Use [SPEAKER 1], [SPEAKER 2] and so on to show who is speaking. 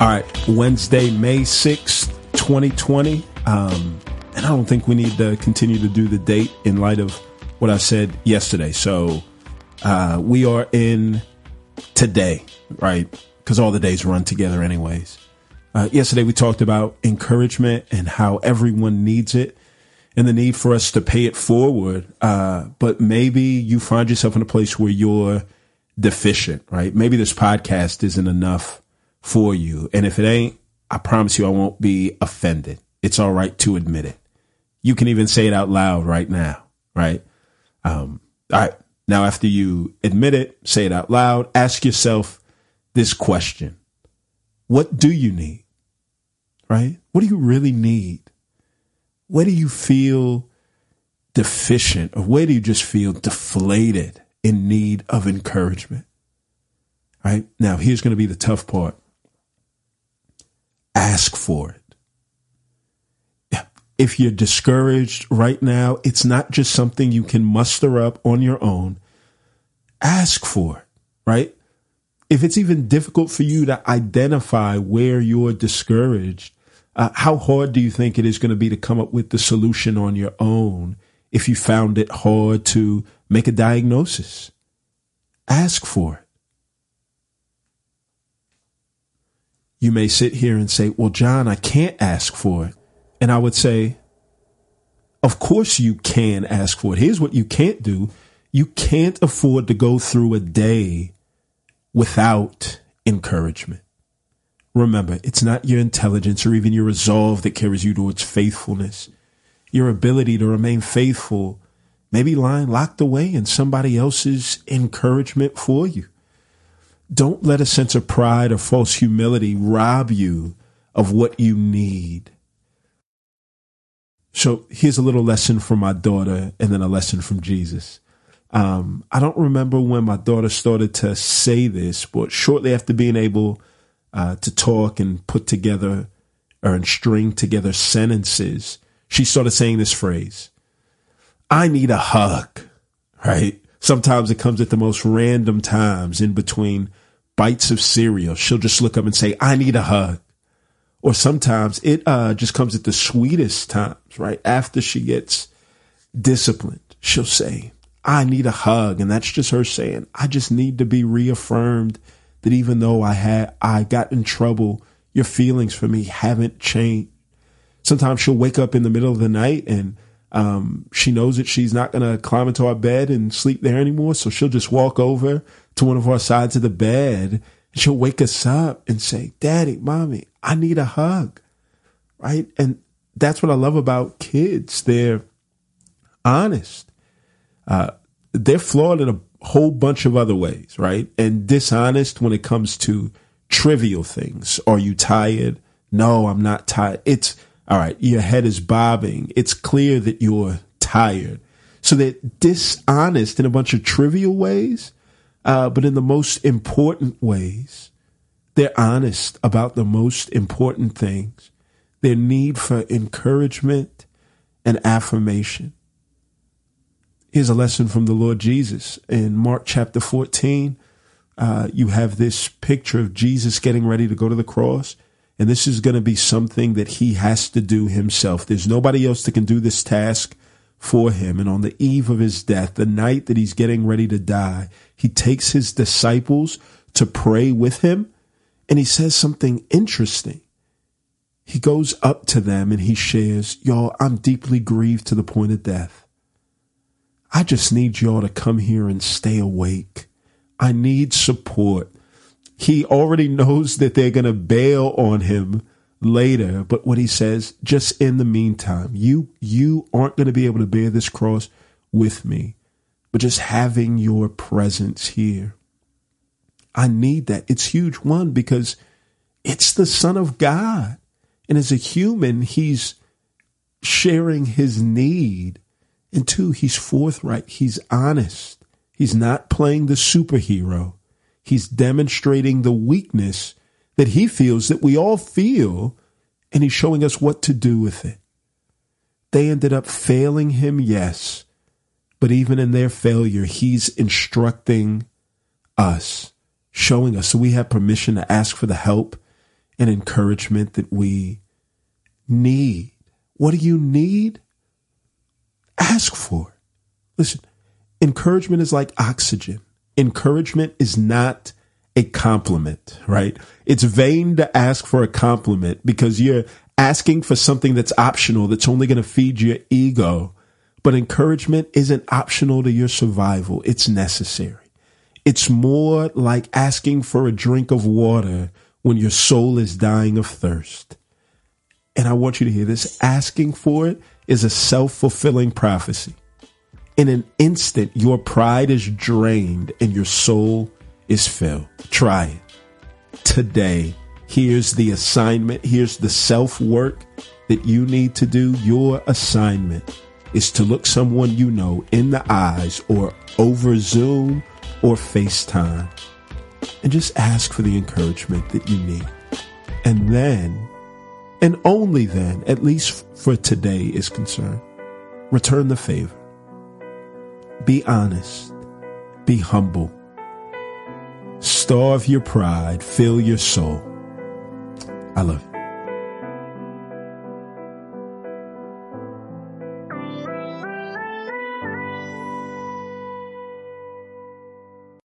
[SPEAKER 1] All right, Wednesday, May 6th, 2020. Um, and I don't think we need to continue to do the date in light of what I said yesterday. So uh, we are in today, right? Because all the days run together, anyways. Uh, yesterday we talked about encouragement and how everyone needs it and the need for us to pay it forward. Uh, but maybe you find yourself in a place where you're deficient, right? Maybe this podcast isn't enough for you. And if it ain't, I promise you I won't be offended. It's all right to admit it. You can even say it out loud right now, right? Um, all right. Now, after you admit it, say it out loud, ask yourself this question. What do you need? Right? What do you really need? Where do you feel deficient or where do you just feel deflated in need of encouragement? Right? Now, here's going to be the tough part ask for it. If you're discouraged right now, it's not just something you can muster up on your own. Ask for it, right? If it's even difficult for you to identify where you're discouraged, uh, how hard do you think it is going to be to come up with the solution on your own if you found it hard to make a diagnosis? Ask for it. You may sit here and say, Well, John, I can't ask for it. And I would say, Of course you can ask for it. Here's what you can't do you can't afford to go through a day without encouragement. Remember, it's not your intelligence or even your resolve that carries you towards faithfulness. Your ability to remain faithful may be lying locked away in somebody else's encouragement for you. Don't let a sense of pride or false humility rob you of what you need. So here's a little lesson from my daughter and then a lesson from Jesus. Um, I don't remember when my daughter started to say this, but shortly after being able uh, to talk and put together or and string together sentences, she started saying this phrase I need a hug, right? Sometimes it comes at the most random times in between bites of cereal. She'll just look up and say, I need a hug. Or sometimes it uh, just comes at the sweetest times, right? After she gets disciplined, she'll say, I need a hug. And that's just her saying, I just need to be reaffirmed that even though I had, I got in trouble, your feelings for me haven't changed. Sometimes she'll wake up in the middle of the night and um, she knows that she's not going to climb into our bed and sleep there anymore. So she'll just walk over to one of our sides of the bed and she'll wake us up and say, Daddy, Mommy, I need a hug. Right. And that's what I love about kids. They're honest. Uh, they're flawed in a whole bunch of other ways, right? And dishonest when it comes to trivial things. Are you tired? No, I'm not tired. It's all right. Your head is bobbing. It's clear that you're tired. So they're dishonest in a bunch of trivial ways, uh, but in the most important ways, they're honest about the most important things. Their need for encouragement and affirmation. Here's a lesson from the Lord Jesus in Mark chapter 14. Uh, you have this picture of Jesus getting ready to go to the cross. And this is going to be something that he has to do himself. There's nobody else that can do this task for him. And on the eve of his death, the night that he's getting ready to die, he takes his disciples to pray with him. And he says something interesting. He goes up to them and he shares, Y'all, I'm deeply grieved to the point of death. I just need y'all to come here and stay awake. I need support. He already knows that they're going to bail on him later, but what he says, just in the meantime, you you aren't going to be able to bear this cross with me, but just having your presence here. I need that. It's huge one because it's the son of God. And as a human, he's sharing his need and two, he's forthright. He's honest. He's not playing the superhero. He's demonstrating the weakness that he feels that we all feel, and he's showing us what to do with it. They ended up failing him, yes, but even in their failure, he's instructing us, showing us. So we have permission to ask for the help and encouragement that we need. What do you need? Ask for. Listen, encouragement is like oxygen. Encouragement is not a compliment, right? It's vain to ask for a compliment because you're asking for something that's optional, that's only going to feed your ego. But encouragement isn't optional to your survival. It's necessary. It's more like asking for a drink of water when your soul is dying of thirst. And I want you to hear this. Asking for it is a self fulfilling prophecy. In an instant, your pride is drained and your soul is filled. Try it today. Here's the assignment. Here's the self work that you need to do. Your assignment is to look someone you know in the eyes or over Zoom or FaceTime and just ask for the encouragement that you need. And then, and only then, at least for today is concerned, return the favor. Be honest. Be humble. Starve your pride. Fill your soul. I love you.